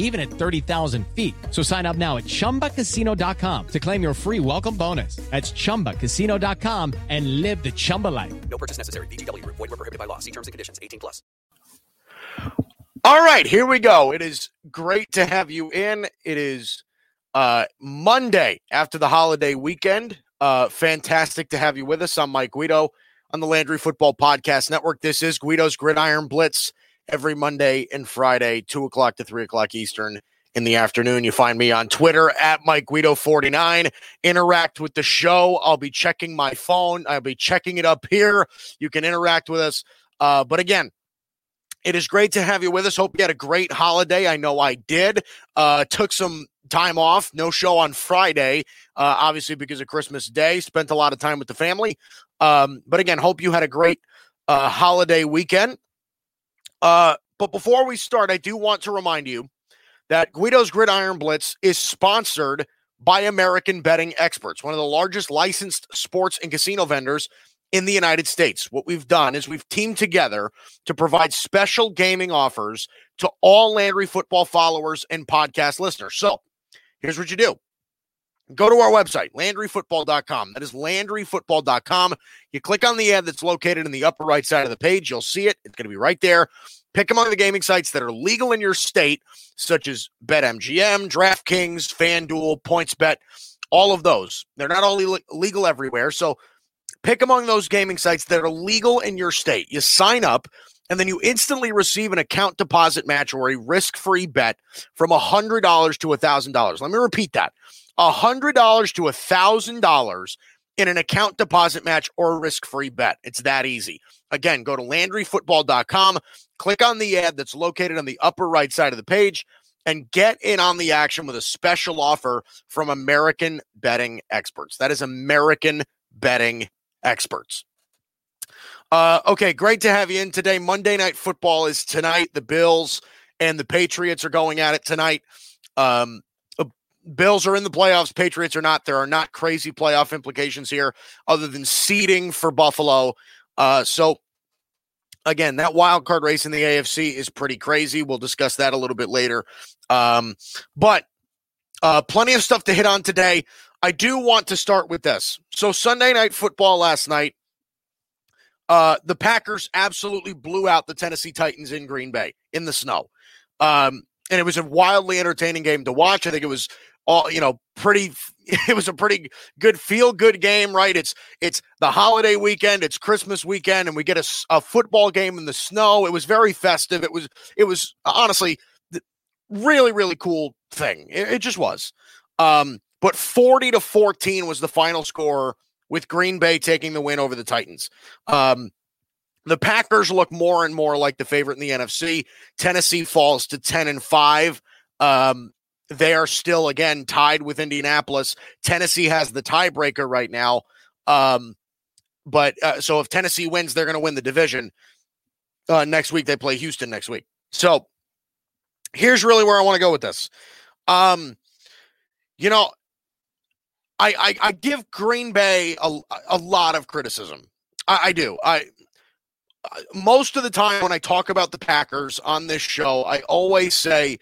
even at 30,000 feet. So sign up now at ChumbaCasino.com to claim your free welcome bonus. That's ChumbaCasino.com and live the Chumba life. No purchase necessary. VGW. Void were prohibited by law. See terms and conditions. 18 plus. All right, here we go. It is great to have you in. It is uh, Monday after the holiday weekend. Uh, fantastic to have you with us. I'm Mike Guido on the Landry Football Podcast Network. This is Guido's Gridiron Blitz every Monday and Friday, 2 o'clock to 3 o'clock Eastern in the afternoon. You find me on Twitter at Mike Guido49. Interact with the show. I'll be checking my phone. I'll be checking it up here. You can interact with us. Uh, but again, it is great to have you with us. Hope you had a great holiday. I know I did. Uh, took some time off. No show on Friday, uh, obviously because of Christmas Day. Spent a lot of time with the family. Um, but again, hope you had a great uh, holiday weekend. Uh, but before we start, I do want to remind you that Guido's Gridiron Blitz is sponsored by American Betting Experts, one of the largest licensed sports and casino vendors in the United States. What we've done is we've teamed together to provide special gaming offers to all Landry football followers and podcast listeners. So here's what you do. Go to our website, LandryFootball.com. That is LandryFootball.com. You click on the ad that's located in the upper right side of the page. You'll see it. It's going to be right there. Pick among the gaming sites that are legal in your state, such as BetMGM, DraftKings, FanDuel, PointsBet, all of those. They're not all legal everywhere. So pick among those gaming sites that are legal in your state. You sign up, and then you instantly receive an account deposit match or a risk free bet from $100 to $1,000. Let me repeat that $100 to $1,000 in an account deposit match or risk free bet. It's that easy. Again, go to LandryFootball.com, click on the ad that's located on the upper right side of the page, and get in on the action with a special offer from American Betting Experts. That is American Betting Experts. Uh, okay, great to have you in today. Monday Night Football is tonight. The Bills and the Patriots are going at it tonight. Um, Bills are in the playoffs, Patriots are not. There are not crazy playoff implications here other than seeding for Buffalo. Uh, so, again, that wild card race in the AFC is pretty crazy. We'll discuss that a little bit later. Um, but uh, plenty of stuff to hit on today. I do want to start with this. So, Sunday night football last night, uh, the Packers absolutely blew out the Tennessee Titans in Green Bay in the snow. Um, and it was a wildly entertaining game to watch. I think it was all you know pretty it was a pretty good feel good game right? It's it's the holiday weekend it's christmas weekend and we get a, a football game in the snow. It was very festive. It was it was honestly really really cool thing. It, it just was. Um but 40 to 14 was the final score with green bay taking the win over the titans. Um the Packers look more and more like the favorite in the NFC. Tennessee falls to 10 and 5. Um, they are still again tied with Indianapolis. Tennessee has the tiebreaker right now. Um, but uh, so if Tennessee wins, they're going to win the division. Uh, next week they play Houston next week. So here's really where I want to go with this. Um, you know, I, I, I give Green Bay a, a lot of criticism. I, I do. I most of the time when I talk about the Packers on this show, I always say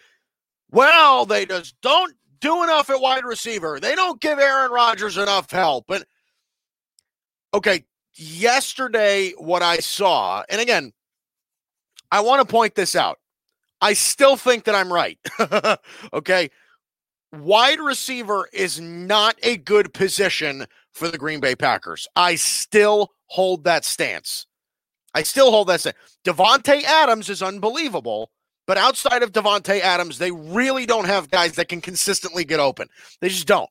well, they just don't do enough at wide receiver. They don't give Aaron Rodgers enough help. But okay, yesterday, what I saw, and again, I want to point this out. I still think that I'm right. okay. Wide receiver is not a good position for the Green Bay Packers. I still hold that stance. I still hold that stance. Davante Adams is unbelievable, but outside of Davante Adams, they really don't have guys that can consistently get open. They just don't.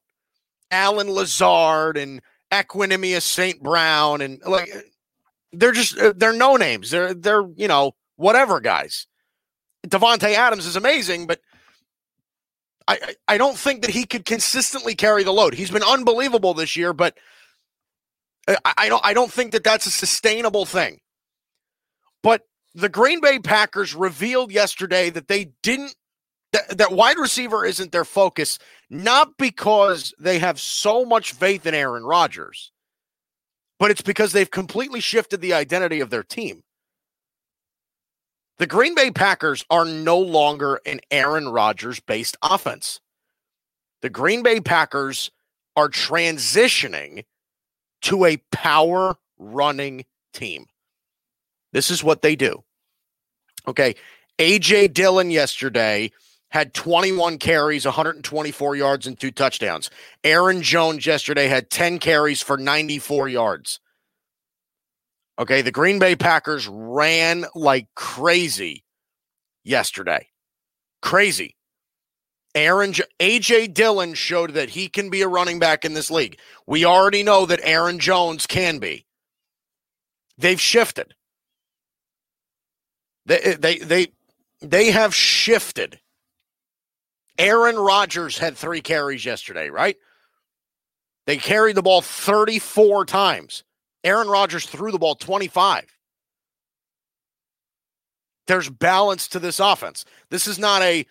Allen Lazard and Equanimeous St. Brown and like they're just uh, they're no names. They're they're you know whatever guys. Davante Adams is amazing, but I I don't think that he could consistently carry the load. He's been unbelievable this year, but I, I don't I don't think that that's a sustainable thing. The Green Bay Packers revealed yesterday that they didn't that, that wide receiver isn't their focus, not because they have so much faith in Aaron Rodgers, but it's because they've completely shifted the identity of their team. The Green Bay Packers are no longer an Aaron Rodgers based offense. The Green Bay Packers are transitioning to a power running team. This is what they do. Okay. AJ Dillon yesterday had 21 carries, 124 yards, and two touchdowns. Aaron Jones yesterday had 10 carries for 94 yards. Okay, the Green Bay Packers ran like crazy yesterday. Crazy. Aaron AJ Dillon showed that he can be a running back in this league. We already know that Aaron Jones can be. They've shifted. They they they they have shifted. Aaron Rodgers had 3 carries yesterday, right? They carried the ball 34 times. Aaron Rodgers threw the ball 25. There's balance to this offense. This is not a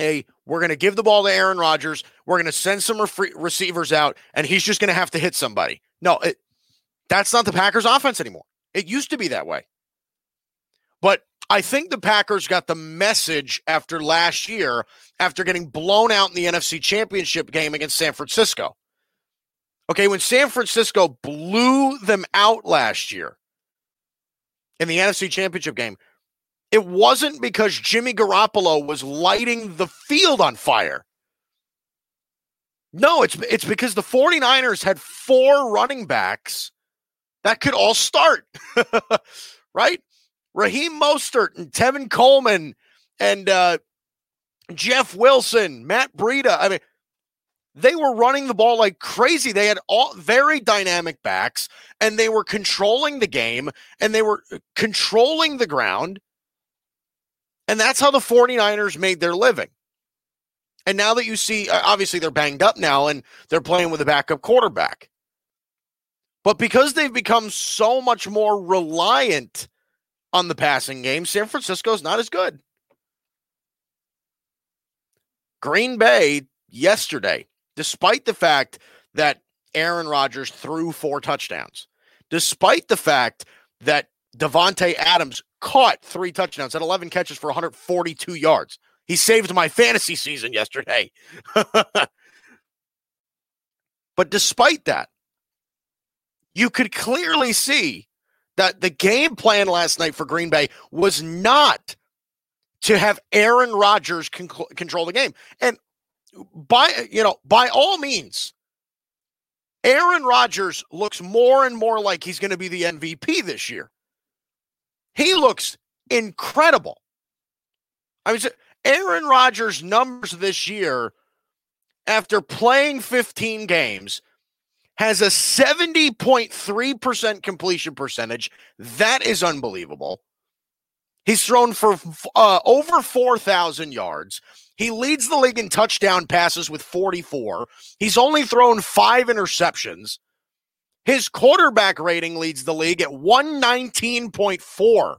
a we're going to give the ball to Aaron Rodgers, we're going to send some re- receivers out and he's just going to have to hit somebody. No, it, that's not the Packers offense anymore. It used to be that way. But I think the Packers got the message after last year after getting blown out in the NFC Championship game against San Francisco. Okay, when San Francisco blew them out last year in the NFC Championship game, it wasn't because Jimmy Garoppolo was lighting the field on fire. No, it's it's because the 49ers had four running backs that could all start. right? Raheem Mostert and Tevin Coleman and uh, Jeff Wilson, Matt Breida. I mean, they were running the ball like crazy. They had all very dynamic backs and they were controlling the game and they were uh, controlling the ground. And that's how the 49ers made their living. And now that you see, uh, obviously they're banged up now and they're playing with a backup quarterback. But because they've become so much more reliant on the passing game, San Francisco's not as good. Green Bay yesterday despite the fact that Aaron Rodgers threw four touchdowns, despite the fact that Davante Adams caught three touchdowns at 11 catches for 142 yards. He saved my fantasy season yesterday. but despite that, you could clearly see that the game plan last night for Green Bay was not to have Aaron Rodgers con- control the game. And by you know, by all means, Aaron Rodgers looks more and more like he's going to be the MVP this year. He looks incredible. I mean, Aaron Rodgers' numbers this year, after playing 15 games, has a 70.3% completion percentage. That is unbelievable. He's thrown for uh, over 4,000 yards. He leads the league in touchdown passes with 44. He's only thrown five interceptions. His quarterback rating leads the league at 119.4.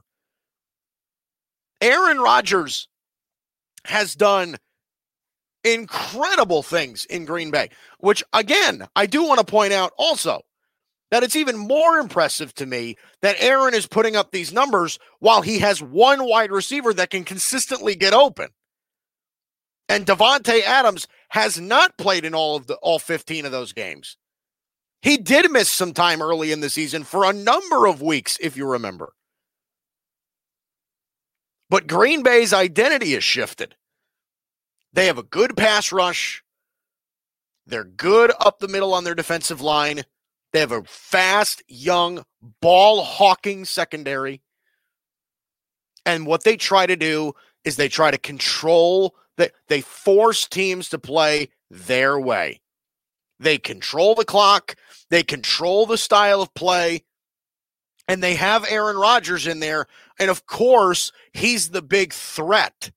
Aaron Rodgers has done incredible things in Green Bay, which, again, I do want to point out also that it's even more impressive to me that Aaron is putting up these numbers while he has one wide receiver that can consistently get open. And Davante Adams has not played in all of the all 15 of those games. He did miss some time early in the season for a number of weeks, if you remember. But Green Bay's identity has shifted. They have a good pass rush. They're good up the middle on their defensive line. They have a fast, young, ball hawking secondary. And what they try to do is they try to control that they force teams to play their way. They control the clock, they control the style of play, and they have Aaron Rodgers in there. And of course, he's the big threat.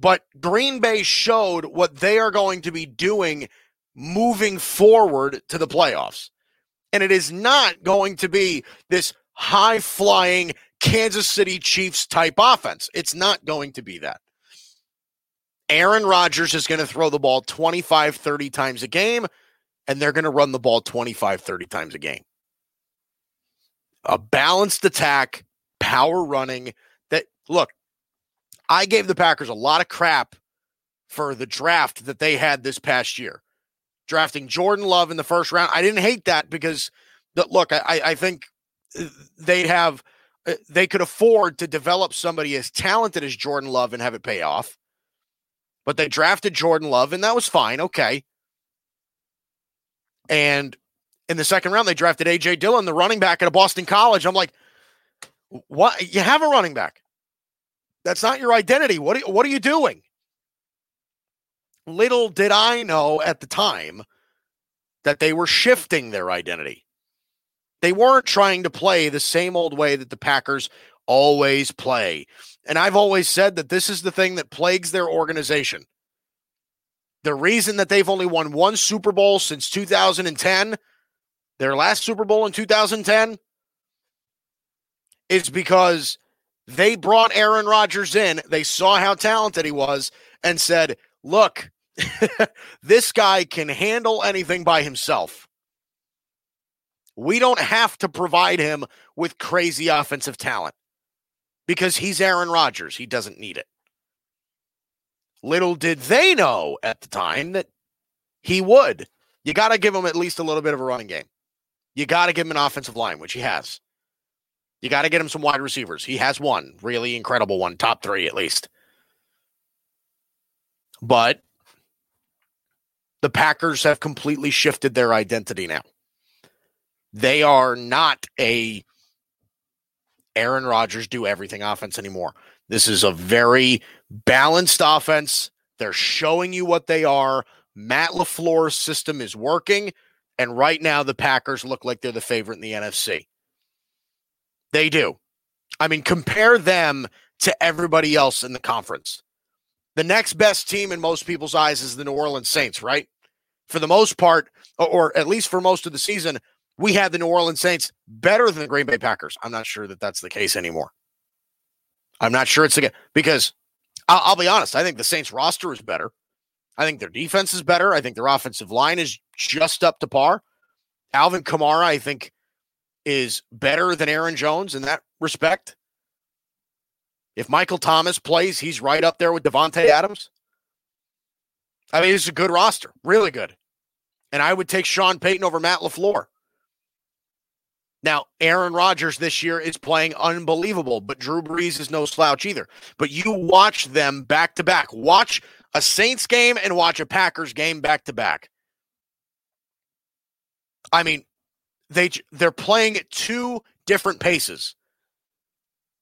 But Green Bay showed what they are going to be doing moving forward to the playoffs. And it is not going to be this high flying Kansas City Chiefs type offense. It's not going to be that. Aaron Rodgers is going to throw the ball 25, 30 times a game, and they're going to run the ball 25, 30 times a game. A balanced attack, power running that, look, I gave the Packers a lot of crap for the draft that they had this past year. Drafting Jordan Love in the first round. I didn't hate that because, look, I, I think uh, they'd have, uh, they could afford to develop somebody as talented as Jordan Love and have it pay off. But they drafted Jordan Love, and that was fine. Okay. And in the second round, they drafted A.J. Dillon, the running back at a Boston College. I'm like, what? You have a running back. That's not your identity. What are, what are you doing? Little did I know at the time that they were shifting their identity. They weren't trying to play the same old way that the Packers always play. And I've always said that this is the thing that plagues their organization. The reason that they've only won one Super Bowl since 2010, their last Super Bowl in 2010, is because they brought Aaron Rodgers in. They saw how talented he was and said, look, this guy can handle anything by himself. We don't have to provide him with crazy offensive talent because he's Aaron Rodgers. He doesn't need it. Little did they know at the time that he would. You got to give him at least a little bit of a running game. You got to give him an offensive line, which he has. You got to get him some wide receivers. He has one, really incredible one, top three at least. But the Packers have completely shifted their identity now. They are not a Aaron Rodgers do everything offense anymore. This is a very balanced offense. They're showing you what they are. Matt LaFleur's system is working. And right now, the Packers look like they're the favorite in the NFC. They do. I mean, compare them to everybody else in the conference. The next best team in most people's eyes is the New Orleans Saints, right? For the most part, or at least for most of the season, we had the New Orleans Saints better than the Green Bay Packers. I'm not sure that that's the case anymore. I'm not sure it's the because I'll, I'll be honest. I think the Saints roster is better. I think their defense is better. I think their offensive line is just up to par. Alvin Kamara, I think, is better than Aaron Jones in that respect. If Michael Thomas plays, he's right up there with Davante Adams. I mean, it's a good roster, really good. And I would take Sean Payton over Matt LaFleur. Now, Aaron Rodgers this year is playing unbelievable, but Drew Brees is no slouch either. But you watch them back to back. Watch a Saints game and watch a Packers game back to back. I mean, they they're playing at two different paces.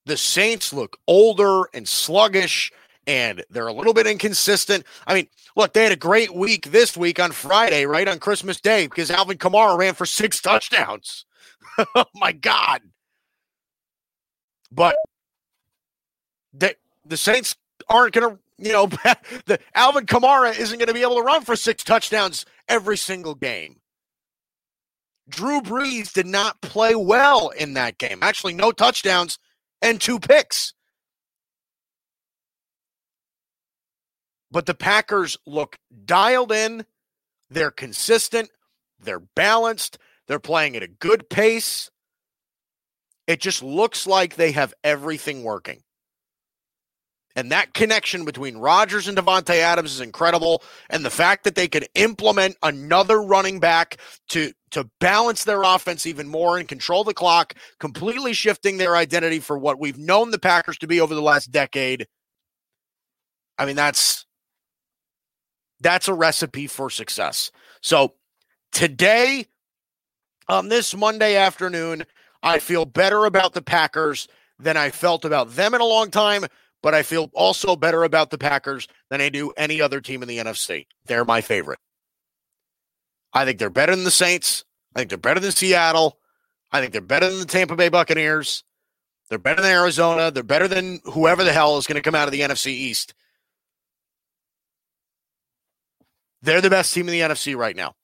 The Saints look older and sluggish and they're a little bit inconsistent. I mean, look, they had a great week this week on Friday, right on Christmas Day because Alvin Kamara ran for six touchdowns. oh my god. But the the Saints aren't going to, you know, the Alvin Kamara isn't going to be able to run for six touchdowns every single game. Drew Brees did not play well in that game. Actually, no touchdowns and two picks. But the Packers look dialed in. They're consistent. They're balanced. They're playing at a good pace. It just looks like they have everything working. And that connection between Rodgers and Davante Adams is incredible. And the fact that they could implement another running back to to balance their offense even more and control the clock, completely shifting their identity for what we've known the Packers to be over the last decade. I mean, that's that's a recipe for success. So today on this Monday afternoon, I feel better about the Packers than I felt about them in a long time, but I feel also better about the Packers than I do any other team in the NFC. They're my favorite. I think they're better than the Saints. I think they're better than Seattle. I think they're better than the Tampa Bay Buccaneers. They're better than Arizona. They're better than whoever the hell is going to come out of the NFC East. They're the best team in the NFC right now.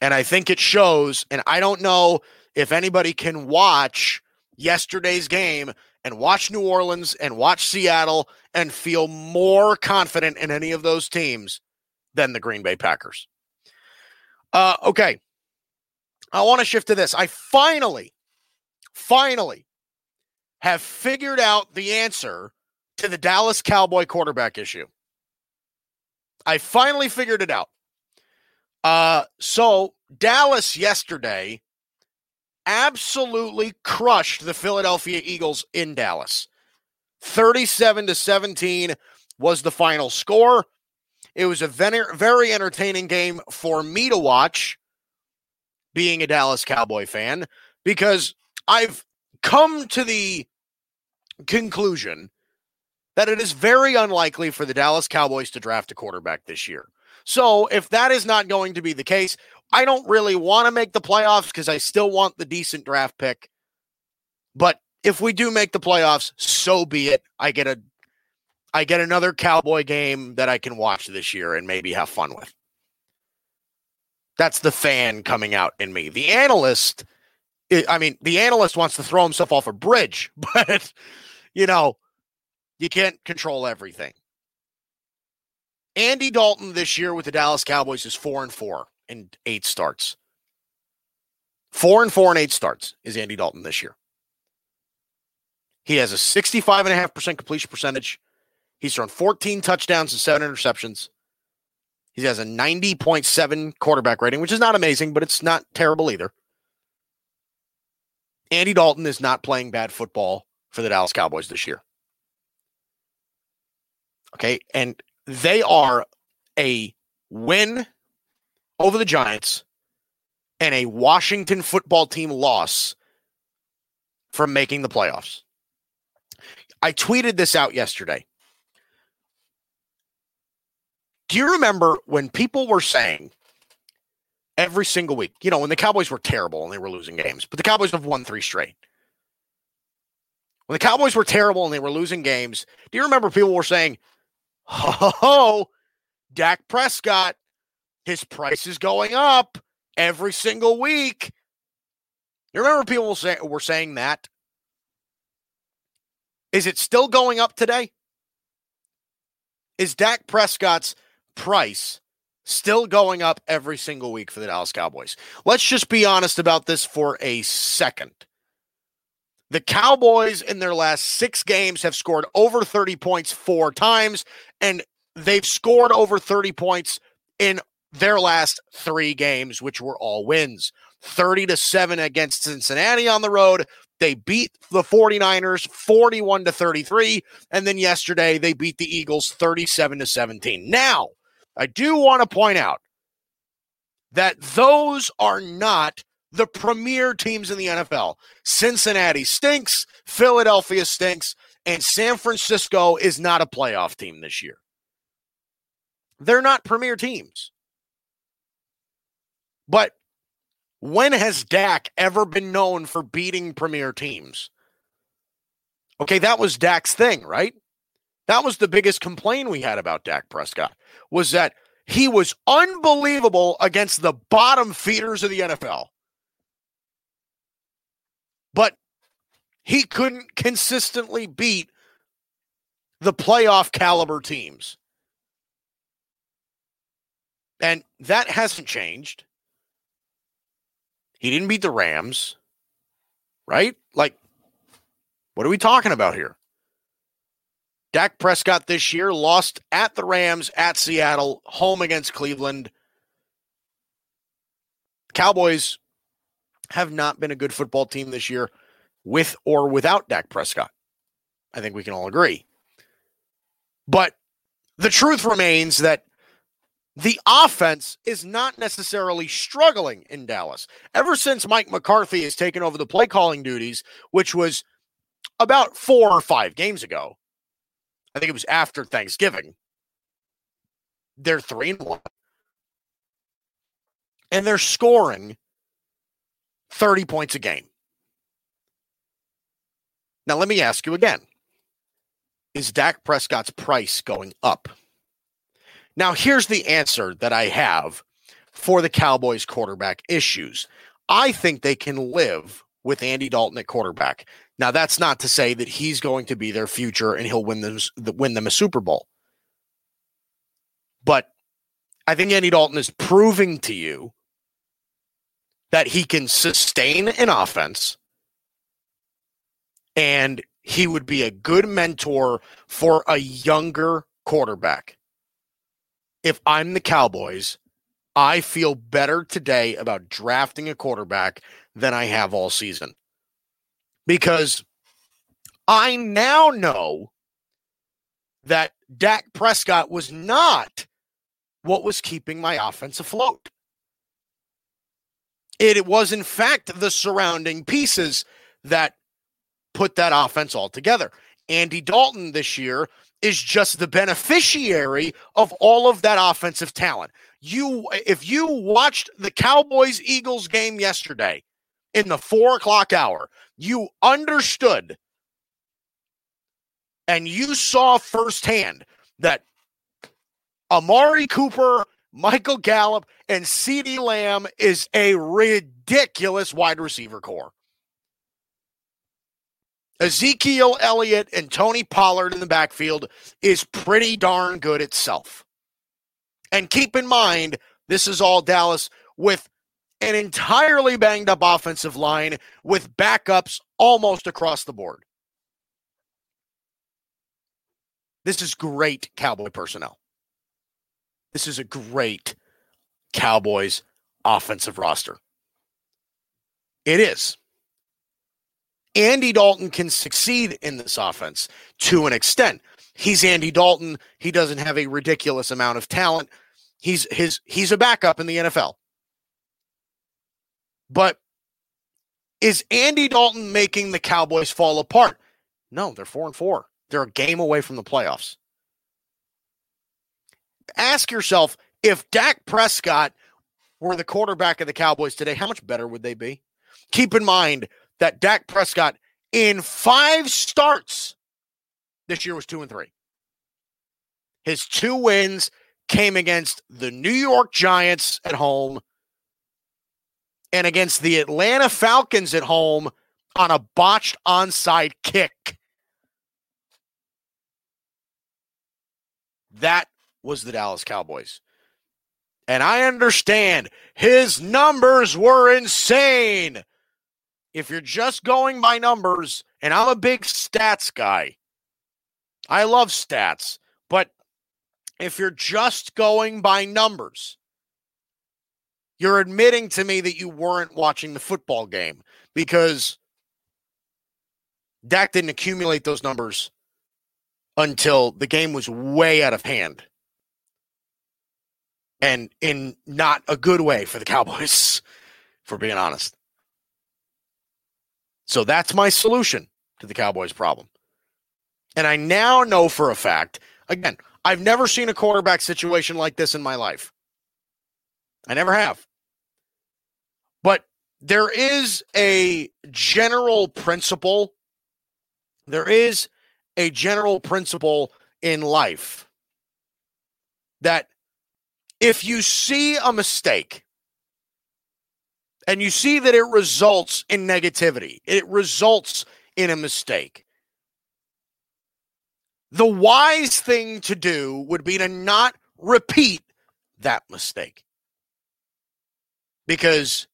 And I think it shows. And I don't know if anybody can watch yesterday's game and watch New Orleans and watch Seattle and feel more confident in any of those teams than the Green Bay Packers. Uh, okay. I want to shift to this. I finally, finally have figured out the answer to the Dallas Cowboy quarterback issue. I finally figured it out. Uh, so Dallas yesterday absolutely crushed the Philadelphia Eagles in Dallas. 37 to 17 was the final score. It was a very entertaining game for me to watch, being a Dallas Cowboy fan, because I've come to the conclusion that it is very unlikely for the Dallas Cowboys to draft a quarterback this year. So, if that is not going to be the case, I don't really want to make the playoffs because I still want the decent draft pick. But if we do make the playoffs, so be it. I get a I get another cowboy game that I can watch this year and maybe have fun with. That's the fan coming out in me. The analyst, I mean, the analyst wants to throw himself off a bridge, but you know, you can't control everything. Andy Dalton this year with the Dallas Cowboys is 4 and 4 and eight starts. Four and four and eight starts is Andy Dalton this year. He has a 65.5% completion percentage. He's thrown 14 touchdowns and seven interceptions. He has a 90.7 quarterback rating, which is not amazing, but it's not terrible either. Andy Dalton is not playing bad football for the Dallas Cowboys this year. Okay. And they are a win over the Giants and a Washington football team loss from making the playoffs. I tweeted this out yesterday. Do you remember when people were saying every single week, you know, when the Cowboys were terrible and they were losing games, but the Cowboys have won three straight? When the Cowboys were terrible and they were losing games, do you remember people were saying, ho, ho, Dak Prescott, his price is going up every single week. You remember people say, were saying that? Is it still going up today? Is Dak Prescott's price still going up every single week for the Dallas Cowboys? Let's just be honest about this for a second. The Cowboys in their last six games have scored over 30 points four times, and they've scored over 30 points in their last three games, which were all wins 30 to 7 against Cincinnati on the road. They beat the 49ers 41 to 33. And then yesterday they beat the Eagles 37 to 17. Now, I do want to point out that those are not the premier teams in the NFL. Cincinnati stinks, Philadelphia stinks, and San Francisco is not a playoff team this year. They're not premier teams. But when has Dak ever been known for beating premier teams? Okay, that was Dak's thing, right? That was the biggest complaint we had about Dak Prescott was that he was unbelievable against the bottom feeders of the NFL. But he couldn't consistently beat the playoff caliber teams. And that hasn't changed. He didn't beat the Rams, right? Like, what are we talking about here? Dak Prescott this year lost at the Rams, at Seattle, home against Cleveland. Cowboys have not been a good football team this year with or without Dak Prescott. I think we can all agree. But the truth remains that the offense is not necessarily struggling in Dallas. Ever since Mike McCarthy has taken over the play calling duties, which was about four or five games ago, I think it was after Thanksgiving, they're three and one. And they're scoring 30 points a game. Now, let me ask you again Is Dak Prescott's price going up? Now, here's the answer that I have for the Cowboys quarterback issues. I think they can live with Andy Dalton at quarterback. Now, that's not to say that he's going to be their future and he'll win them win them a Super Bowl. But I think Andy Dalton is proving to you that he can sustain an offense and he would be a good mentor for a younger quarterback if I'm the Cowboys, I feel better today about drafting a quarterback than I have all season. Because I now know that Dak Prescott was not what was keeping my offense afloat. It was, in fact, the surrounding pieces that put that offense all together. Andy Dalton this year is just the beneficiary of all of that offensive talent. You, if you watched the Cowboys Eagles game yesterday in the four o'clock hour, you understood and you saw firsthand that Amari Cooper, Michael Gallup, and CeeDee Lamb is a ridiculous wide receiver corps. Ezekiel Elliott and Tony Pollard in the backfield is pretty darn good itself. And keep in mind, this is all Dallas with an entirely banged up offensive line with backups almost across the board. This is great Cowboy personnel. This is a great Cowboys offensive roster. It is. Andy Dalton can succeed in this offense to an extent. He's Andy Dalton. He doesn't have a ridiculous amount of talent. He's his he's a backup in the NFL. But is Andy Dalton making the Cowboys fall apart? No, they're 4 and 4. They're a game away from the playoffs. Ask yourself if Dak Prescott were the quarterback of the Cowboys today, how much better would they be? Keep in mind, that Dak Prescott in five starts this year was two and three. His two wins came against the New York Giants at home and against the Atlanta Falcons at home on a botched onside kick. That was the Dallas Cowboys. And I understand his numbers were insane if you're just going by numbers, and I'm a big stats guy, I love stats, but if you're just going by numbers, you're admitting to me that you weren't watching the football game because Dak didn't accumulate those numbers until the game was way out of hand. And in not a good way for the Cowboys, for being honest. So that's my solution to the Cowboys' problem. And I now know for a fact, again, I've never seen a quarterback situation like this in my life. I never have. But there is a general principle. There is a general principle in life that if you see a mistake, and you see that it results in negativity, it results in a mistake. The wise thing to do would be to not repeat that mistake because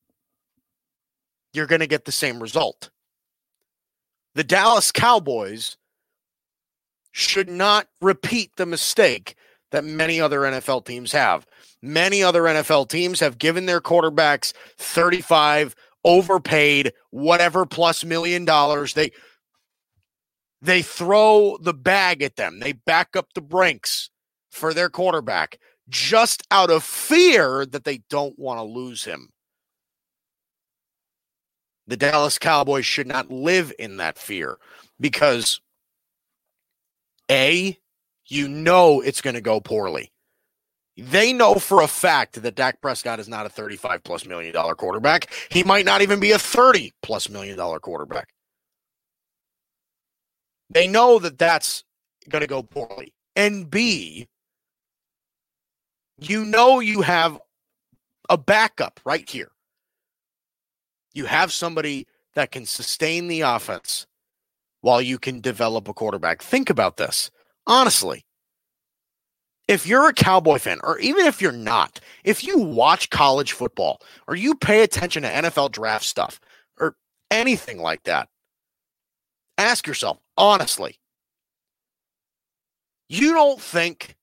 you're going to get the same result. The Dallas Cowboys should not repeat the mistake that many other NFL teams have. Many other NFL teams have given their quarterbacks 35 overpaid whatever plus million dollars they they throw the bag at them. They back up the brinks for their quarterback. just out of fear that they don't want to lose him. The Dallas Cowboys should not live in that fear because A, you know it's going to go poorly. They know for a fact that Dak Prescott is not a 35 plus million dollar quarterback. He might not even be a 30 plus million dollar quarterback. They know that that's going to go poorly. And B, you know you have a backup right here. You have somebody that can sustain the offense while you can develop a quarterback. Think about this. Honestly, if you're a Cowboy fan, or even if you're not, if you watch college football or you pay attention to NFL draft stuff or anything like that, ask yourself honestly, you don't think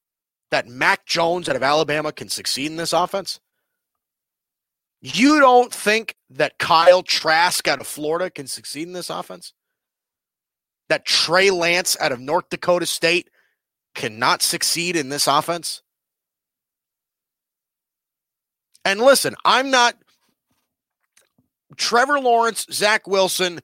that Mac Jones out of Alabama can succeed in this offense? You don't think that Kyle Trask out of Florida can succeed in this offense? That Trey Lance out of North Dakota State cannot succeed in this offense? And listen, I'm not Trevor Lawrence, Zach Wilson,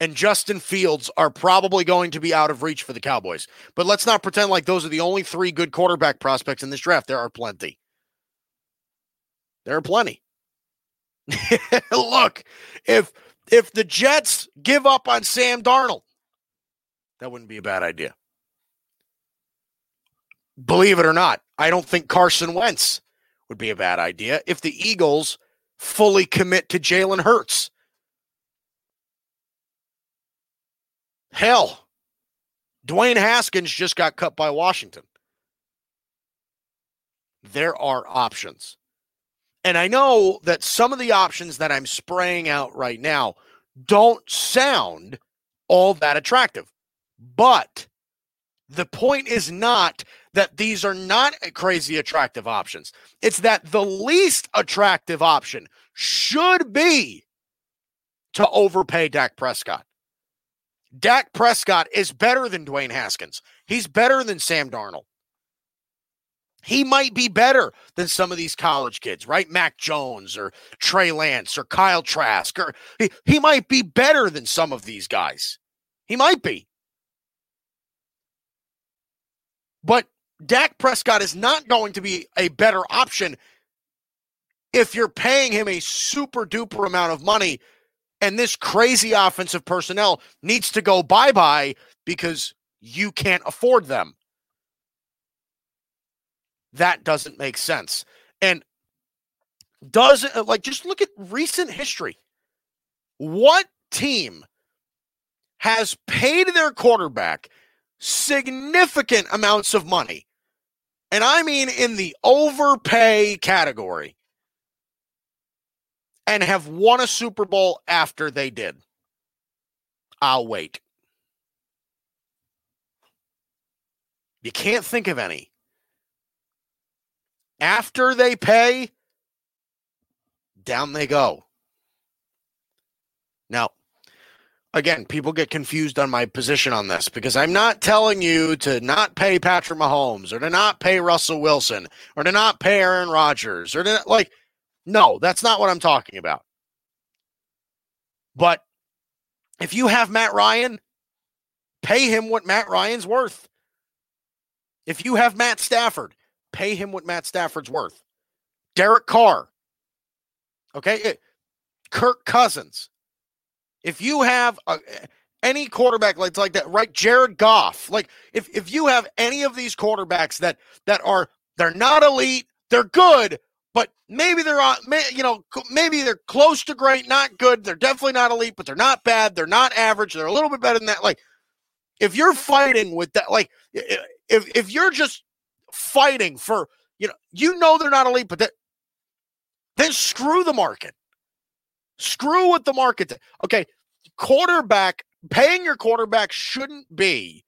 and Justin Fields are probably going to be out of reach for the Cowboys. But let's not pretend like those are the only three good quarterback prospects in this draft. There are plenty. There are plenty. Look, if if the Jets give up on Sam Darnold, that wouldn't be a bad idea. Believe it or not, I don't think Carson Wentz would be a bad idea if the Eagles fully commit to Jalen Hurts. Hell, Dwayne Haskins just got cut by Washington. There are options. And I know that some of the options that I'm spraying out right now don't sound all that attractive. But the point is not that these are not crazy attractive options. It's that the least attractive option should be to overpay Dak Prescott. Dak Prescott is better than Dwayne Haskins. He's better than Sam Darnold. He might be better than some of these college kids, right? Mac Jones or Trey Lance or Kyle Trask, or he, he might be better than some of these guys. He might be. But Dak Prescott is not going to be a better option if you're paying him a super duper amount of money and this crazy offensive personnel needs to go bye bye because you can't afford them. That doesn't make sense. And doesn't uh, like just look at recent history. What team has paid their quarterback significant amounts of money? And I mean in the overpay category and have won a Super Bowl after they did. I'll wait. You can't think of any. After they pay, down they go. Now, again, people get confused on my position on this because I'm not telling you to not pay Patrick Mahomes or to not pay Russell Wilson or to not pay Aaron Rodgers or to like no, that's not what I'm talking about. But if you have Matt Ryan, pay him what Matt Ryan's worth. If you have Matt Stafford, pay him what Matt Stafford's worth. Derek Carr, okay, Kirk Cousins. If you have a, any quarterback like like that, right? Jared Goff, like if if you have any of these quarterbacks that that are they're not elite, they're good, but maybe they're on, you know, maybe they're close to great, not good. They're definitely not elite, but they're not bad. They're not average. They're a little bit better than that. Like, if you're fighting with that, like, if if you're just fighting for, you know, you know they're not elite, but that, then screw the market. Screw what the market. Okay, quarterback paying your quarterback shouldn't be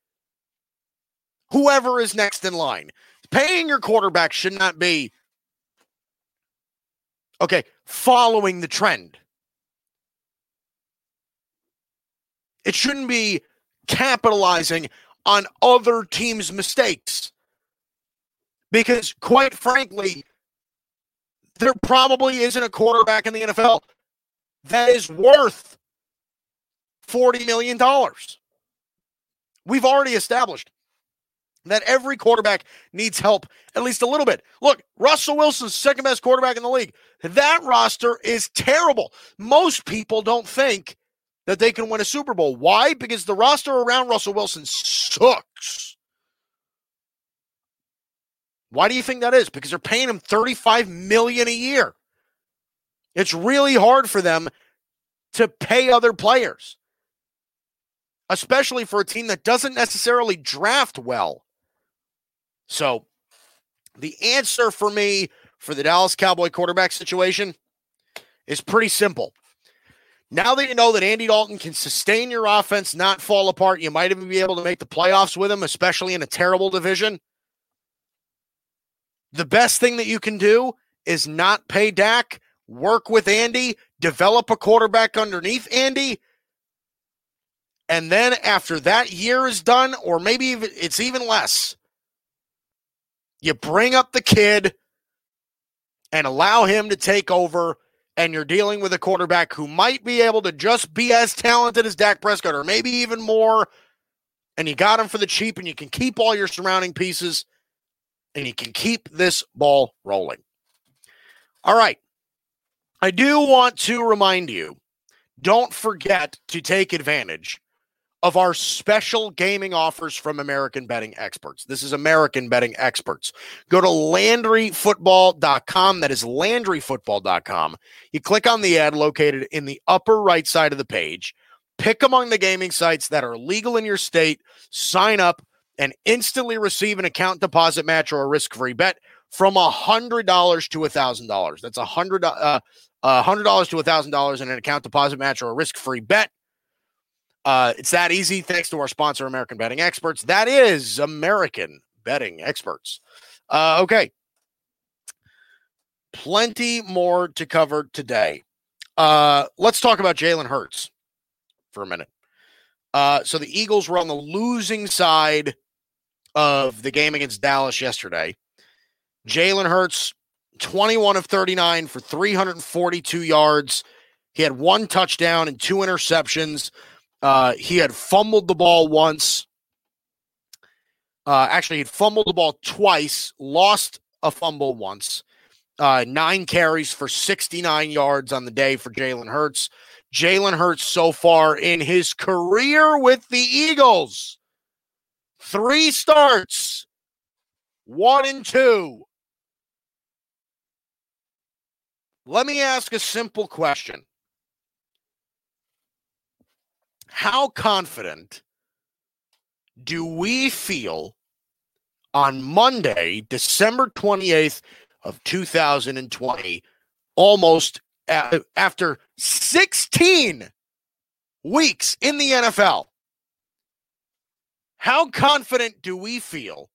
whoever is next in line. Paying your quarterback should not be Okay, following the trend. It shouldn't be capitalizing on other teams' mistakes. Because, quite frankly, there probably isn't a quarterback in the NFL that is worth $40 million. We've already established that every quarterback needs help at least a little bit. Look, Russell Wilson's second best quarterback in the league. That roster is terrible. Most people don't think that they can win a Super Bowl. Why? Because the roster around Russell Wilson sucks. Why do you think that is? Because they're paying him 35 million a year. It's really hard for them to pay other players. Especially for a team that doesn't necessarily draft well. So, the answer for me for the Dallas Cowboy quarterback situation is pretty simple. Now that you know that Andy Dalton can sustain your offense, not fall apart, you might even be able to make the playoffs with him, especially in a terrible division. The best thing that you can do is not pay Dak, work with Andy, develop a quarterback underneath Andy. And then after that year is done, or maybe it's even less, you bring up the kid and allow him to take over and you're dealing with a quarterback who might be able to just be as talented as Dak Prescott or maybe even more, and you got him for the cheap, and you can keep all your surrounding pieces and you can keep this ball rolling. All right. I do want to remind you don't forget to take advantage of our special gaming offers from American Betting Experts. This is American Betting Experts. Go to LandryFootball.com. That is LandryFootball.com. You click on the ad located in the upper right side of the page. Pick among the gaming sites that are legal in your state. Sign up and instantly receive an account deposit match or a risk-free bet from a hundred dollars to a thousand dollars. That's a hundred uh hundred dollars to a thousand dollars in an account deposit match or a risk-free bet. Uh, it's that easy thanks to our sponsor, American Betting Experts. That is American Betting Experts. Uh, okay. Plenty more to cover today. Uh, let's talk about Jalen Hurts for a minute. Uh, so the Eagles were on the losing side of the game against Dallas yesterday. Jalen Hurts, 21 of 39 for 342 yards. He had one touchdown and two interceptions. Uh, he had fumbled the ball once. Uh, actually, he fumbled the ball twice, lost a fumble once. Uh, nine carries for 69 yards on the day for Jalen Hurts. Jalen Hurts so far in his career with the Eagles. Three starts, one and two. Let me ask a simple question. How confident do we feel on Monday, December 28th of 2020, almost a- after 16 weeks in the NFL? How confident do we feel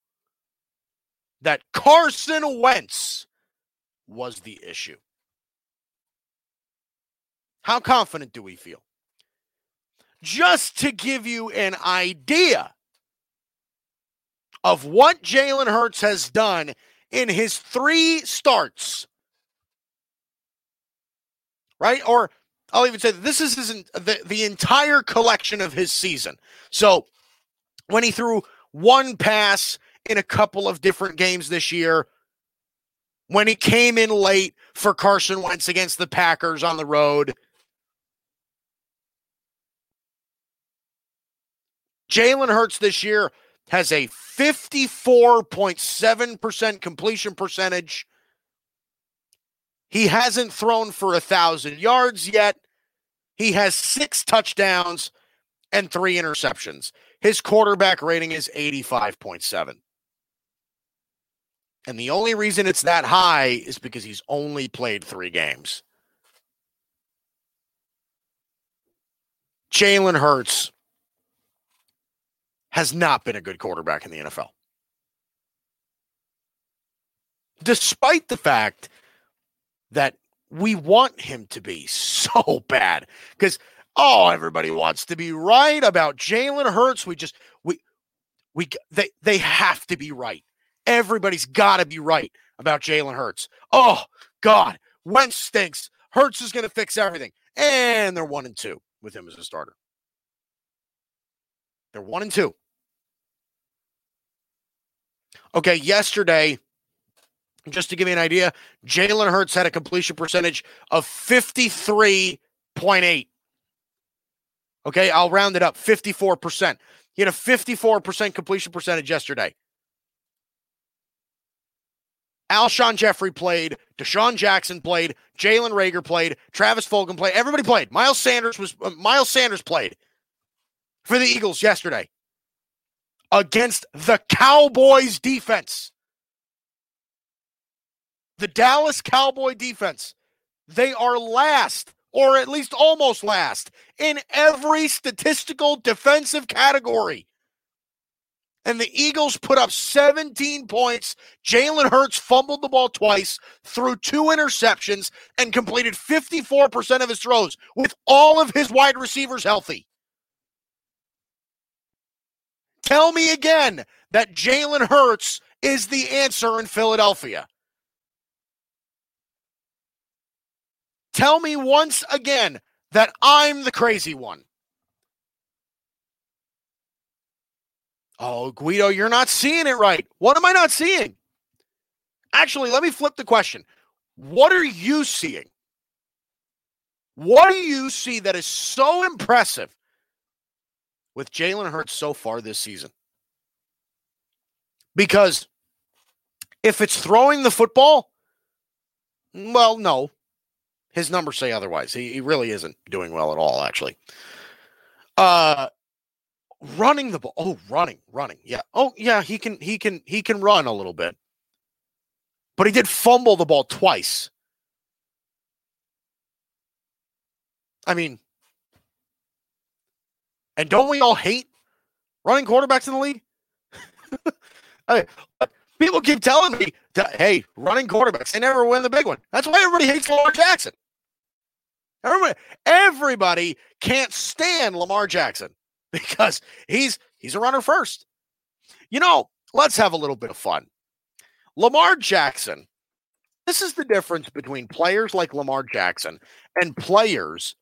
that Carson Wentz was the issue? How confident do we feel? Just to give you an idea of what Jalen Hurts has done in his three starts, right? Or I'll even say this is the, the entire collection of his season. So when he threw one pass in a couple of different games this year, when he came in late for Carson Wentz against the Packers on the road. Jalen Hurts this year has a 54.7% completion percentage. He hasn't thrown for a thousand yards yet. He has six touchdowns and three interceptions. His quarterback rating is 85.7. And the only reason it's that high is because he's only played three games. Jalen Hurts has not been a good quarterback in the NFL. Despite the fact that we want him to be so bad. Because oh, everybody wants to be right about Jalen Hurts. We just we we they they have to be right. everybody's got to be right about Jalen Hurts. Oh, God. Wentz stinks. Hurts is going to fix everything. And they're one and two with him as a starter. They're one and two. Okay, yesterday, just to give you an idea, Jalen Hurts had a completion percentage of 53.8. Okay, I'll round it up 54%. He had a 54% completion percentage yesterday. Alshon Jeffery played, DeSean Jackson played, Jalen Reagor played, Travis Fulgham played. Everybody played. Miles Sanders was uh, Miles Sanders played for the Eagles yesterday against the Cowboys defense. The Dallas Cowboy defense. They are last or at least almost last in every statistical defensive category. And the Eagles put up 17 points. Jalen Hurts fumbled the ball twice, threw two interceptions, and completed 54% of his throws with all of his wide receivers healthy. Tell me again that Jalen Hurts is the answer in Philadelphia. Tell me once again that I'm the crazy one. Oh, Guido, you're not seeing it right. What am I not seeing? Actually, let me flip the question. What are you seeing? What do you see that is so impressive with Jalen Hurts so far this season? Because if it's throwing the football, well, no, his numbers say otherwise. He, he really isn't doing well at all, actually. Uh running the ball. Oh, running, running. Yeah. Oh, yeah, he can he can he can run a little bit. But he did fumble the ball twice. I mean, and don't we all hate running quarterbacks in the league? I, people keep telling me, that, hey, running quarterbacks, they never win the big one. That's why everybody hates Lamar Jackson. Everybody, everybody can't stand Lamar Jackson because he's he's a runner first. You know, let's have a little bit of fun. Lamar Jackson. This is the difference between players like Lamar Jackson and players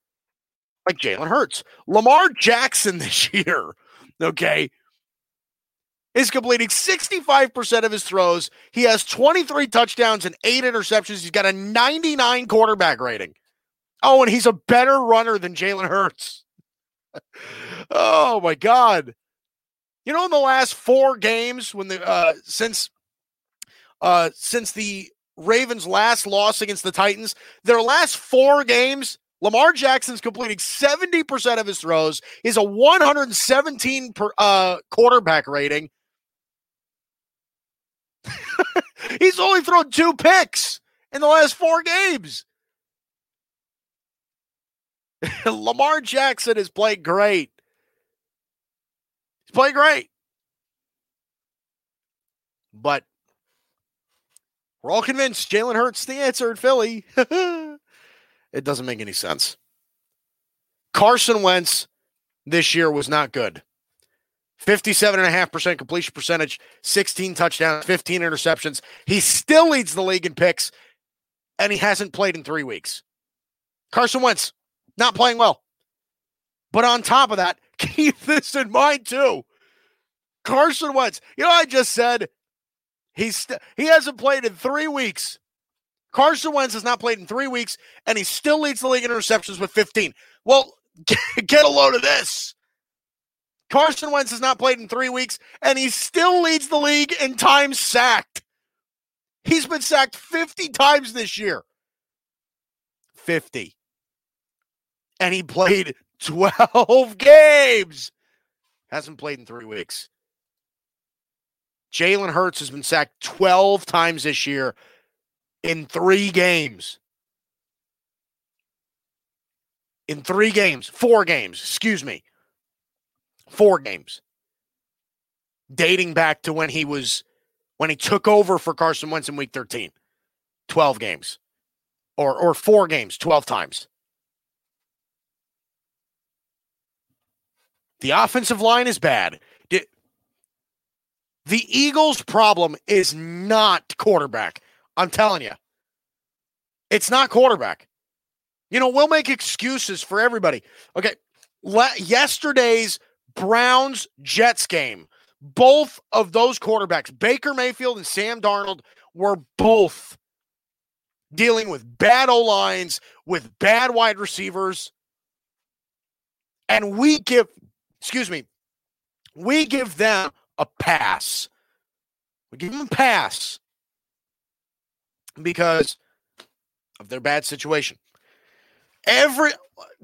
like Jalen Hurts. Lamar Jackson this year, okay, is completing 65% of his throws. He has 23 touchdowns and eight interceptions. He's got a 99 quarterback rating. Oh, and he's a better runner than Jalen Hurts. oh my God. You know, in the last four games, when the uh since uh since the Ravens' last loss against the Titans, their last four games, Lamar Jackson's completing 70% of his throws, is a 117 per, uh, quarterback rating. He's only thrown two picks in the last four games. Lamar Jackson is playing great. He's playing great. But we're all convinced Jalen Hurts the answer in Philly. it doesn't make any sense. Carson Wentz this year was not good. 57.5% completion percentage, 16 touchdowns, 15 interceptions. He still leads the league in picks, and he hasn't played in three weeks. Carson Wentz, not playing well. But on top of that, keep this in mind too. Carson Wentz, you know, I just said he's st- he hasn't played in three weeks. Carson Wentz has not played in three weeks, and he still leads the league in interceptions with 15. Well, get a load of this. Carson Wentz has not played in three weeks, and he still leads the league in times sacked. He's been sacked 50 times this year. 50 and he played 12 games. Hasn't played in three weeks. Jalen Hurts has been sacked 12 times this year in three games. In three games, four games, excuse me. Four games. Dating back to when he was, when he took over for Carson Wentz in week 13. 12 games. Or, or four games, 12 times. The offensive line is bad. The Eagles' problem is not quarterback. I'm telling you. It's not quarterback. You know, we'll make excuses for everybody. Okay. Le- yesterday's Browns Jets game, both of those quarterbacks, Baker Mayfield and Sam Darnold, were both dealing with bad O lines, with bad wide receivers. And we give, excuse me, we give them a pass. We give them a pass because of their bad situation. Every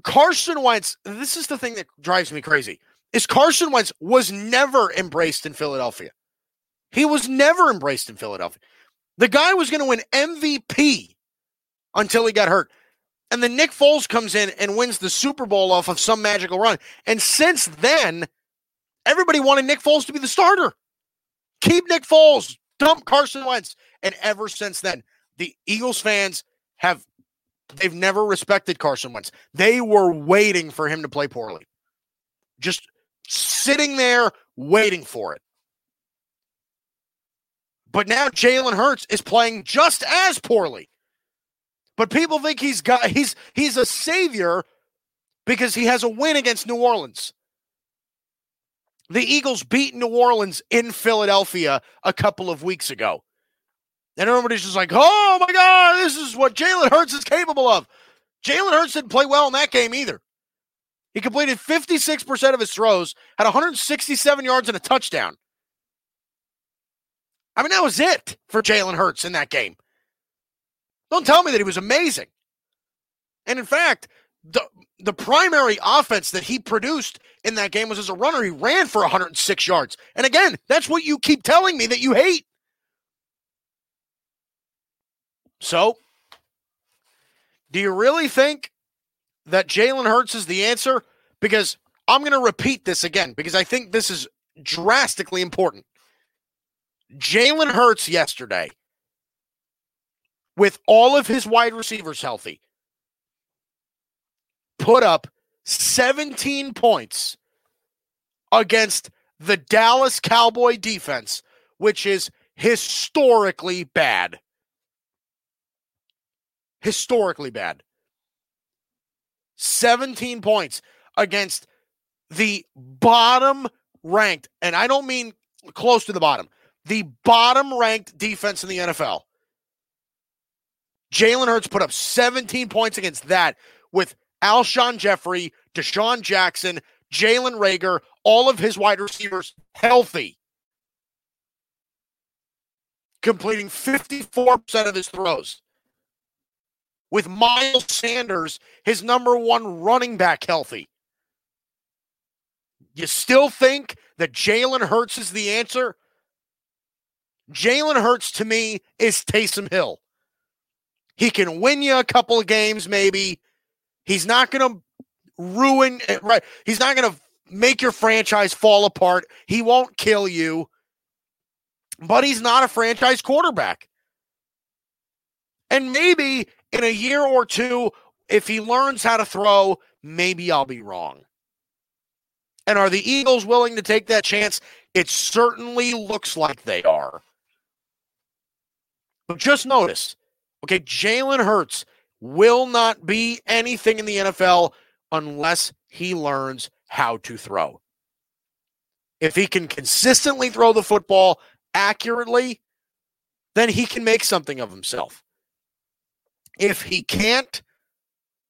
Carson Wentz, this is the thing that drives me crazy. Is Carson Wentz was never embraced in Philadelphia. He was never embraced in Philadelphia. The guy was going to win MVP until he got hurt. And then Nick Foles comes in and wins the Super Bowl off of some magical run. And since then, everybody wanted Nick Foles to be the starter. Keep Nick Foles, dump Carson Wentz. And ever since then, the Eagles fans have they've never respected Carson Wentz. They were waiting for him to play poorly. Just sitting there waiting for it. But now Jalen Hurts is playing just as poorly. But people think he's got he's he's a savior because he has a win against New Orleans. The Eagles beat New Orleans in Philadelphia a couple of weeks ago. And everybody's just like, oh my God, this is what Jalen Hurts is capable of. Jalen Hurts didn't play well in that game either. He completed 56% of his throws, had 167 yards and a touchdown. I mean, that was it for Jalen Hurts in that game. Don't tell me that he was amazing. And in fact, the the primary offense that he produced in that game was as a runner. He ran for 106 yards. And again, that's what you keep telling me that you hate. So, do you really think that Jalen Hurts is the answer? Because I'm going to repeat this again because I think this is drastically important. Jalen Hurts yesterday, with all of his wide receivers healthy, put up 17 points against the Dallas Cowboy defense, which is historically bad. Historically bad. 17 points against the bottom ranked, and I don't mean close to the bottom, the bottom ranked defense in the NFL. Jalen Hurts put up 17 points against that with Alshon Jeffery, DeSean Jackson, Jalen Reagor, all of his wide receivers healthy, completing 54% of his throws. With Miles Sanders, his number one running back, healthy. You still think that Jalen Hurts is the answer? Jalen Hurts to me is Taysom Hill. He can win you a couple of games, maybe. He's not going to ruin right. He's not going to make your franchise fall apart. He won't kill you. But he's not a franchise quarterback. And maybe in a year or two, if he learns how to throw, maybe I'll be wrong. And are the Eagles willing to take that chance? It certainly looks like they are. But just notice, okay, Jalen Hurts will not be anything in the NFL unless he learns how to throw. If he can consistently throw the football accurately, then he can make something of himself. If he can't,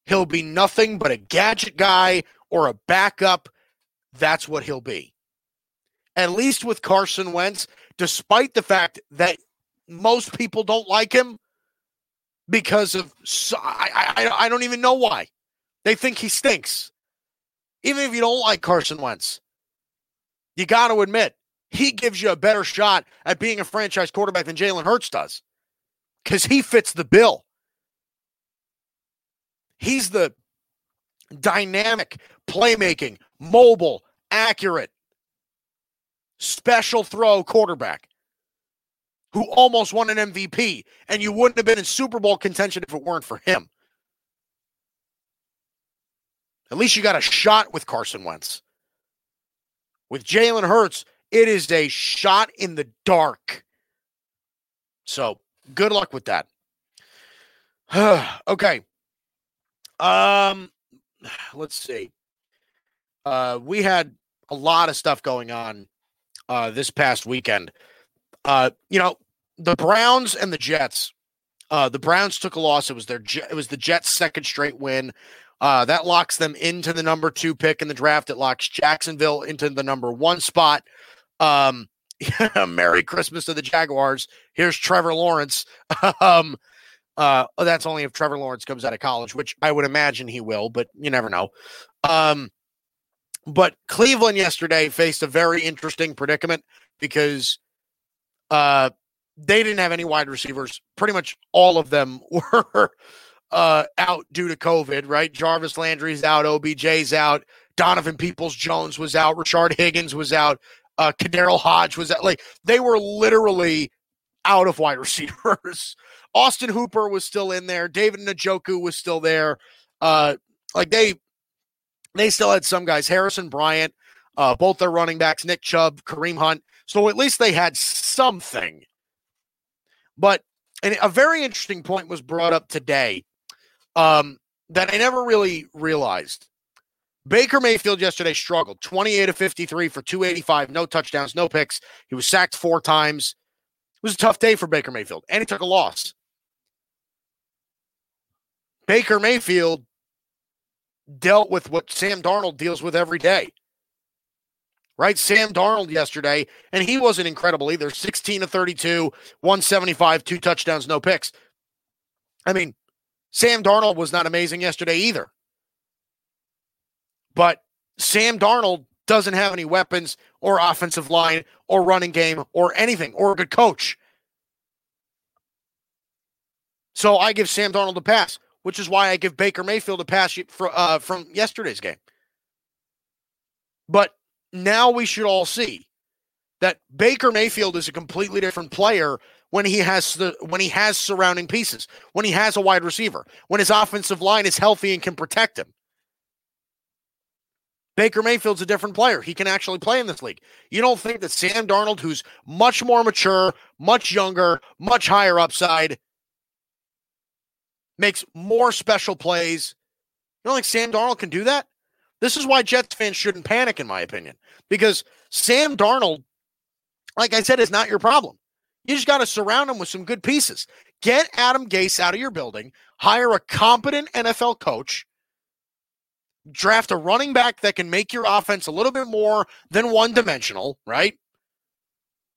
he'll be nothing but a gadget guy or a backup. That's what he'll be. At least with Carson Wentz, despite the fact that most people don't like him because of I, I I don't even know why. They think he stinks. Even if you don't like Carson Wentz, you got to admit he gives you a better shot at being a franchise quarterback than Jalen Hurts does because he fits the bill. He's the dynamic, playmaking, mobile, accurate, special throw quarterback who almost won an MVP, and you wouldn't have been in Super Bowl contention if it weren't for him. At least you got a shot with Carson Wentz. With Jalen Hurts, It is a shot in the dark. So good luck with that. okay. Um, let's see. Uh, we had a lot of stuff going on uh, this past weekend. Uh, you know, the Browns and the Jets. Uh, the Browns took a loss. It was their it was the Jets' second straight win. Uh, that locks them into the number two pick in the draft. It locks Jacksonville into the number one spot. Um, Merry Christmas to the Jaguars. Here's Trevor Lawrence. um, uh, oh, that's only if Trevor Lawrence comes out of college, which I would imagine he will, but you never know. Um, but Cleveland yesterday faced a very interesting predicament because uh, they didn't have any wide receivers. Pretty much all of them were uh, out due to COVID, right? Jarvis Landry's out, OBJ's out, Donovan Peoples Jones was out, Rashard Higgins was out, uh, Hodge was out. Like they were literally out of wide receivers. Austin Hooper was still in there. David Njoku was still there. Uh, like they they still had some guys, Harrison Bryant, uh, both their running backs, Nick Chubb, Kareem Hunt. So at least they had something. But and a very interesting point was brought up today um, that I never really realized. Baker Mayfield yesterday struggled 28 of 53 for 285, no touchdowns, no picks. He was sacked four times. It was a tough day for Baker Mayfield, and he took a loss. Baker Mayfield dealt with what Sam Darnold deals with every day. Right? Sam Darnold yesterday, and he wasn't incredible either 16 to 32, 175, two touchdowns, no picks. I mean, Sam Darnold was not amazing yesterday either. But Sam Darnold doesn't have any weapons or offensive line or running game or anything or a good coach. So I give Sam Darnold a pass, which is why I give Baker Mayfield a pass for, uh, from yesterday's game. But now we should all see that Baker Mayfield is a completely different player when he has the when he has surrounding pieces, when he has a wide receiver, when his offensive line is healthy and can protect him. Baker Mayfield's a different player. He can actually play in this league. You don't think that Sam Darnold, who's much more mature, much younger, much higher upside, makes more special plays? You don't think Sam Darnold can do that? This is why Jets fans shouldn't panic, in my opinion, because Sam Darnold, like I said, is not your problem. You just got to surround him with some good pieces. Get Adam Gase out of your building, hire a competent NFL coach, draft a running back that can make your offense a little bit more than one dimensional, right?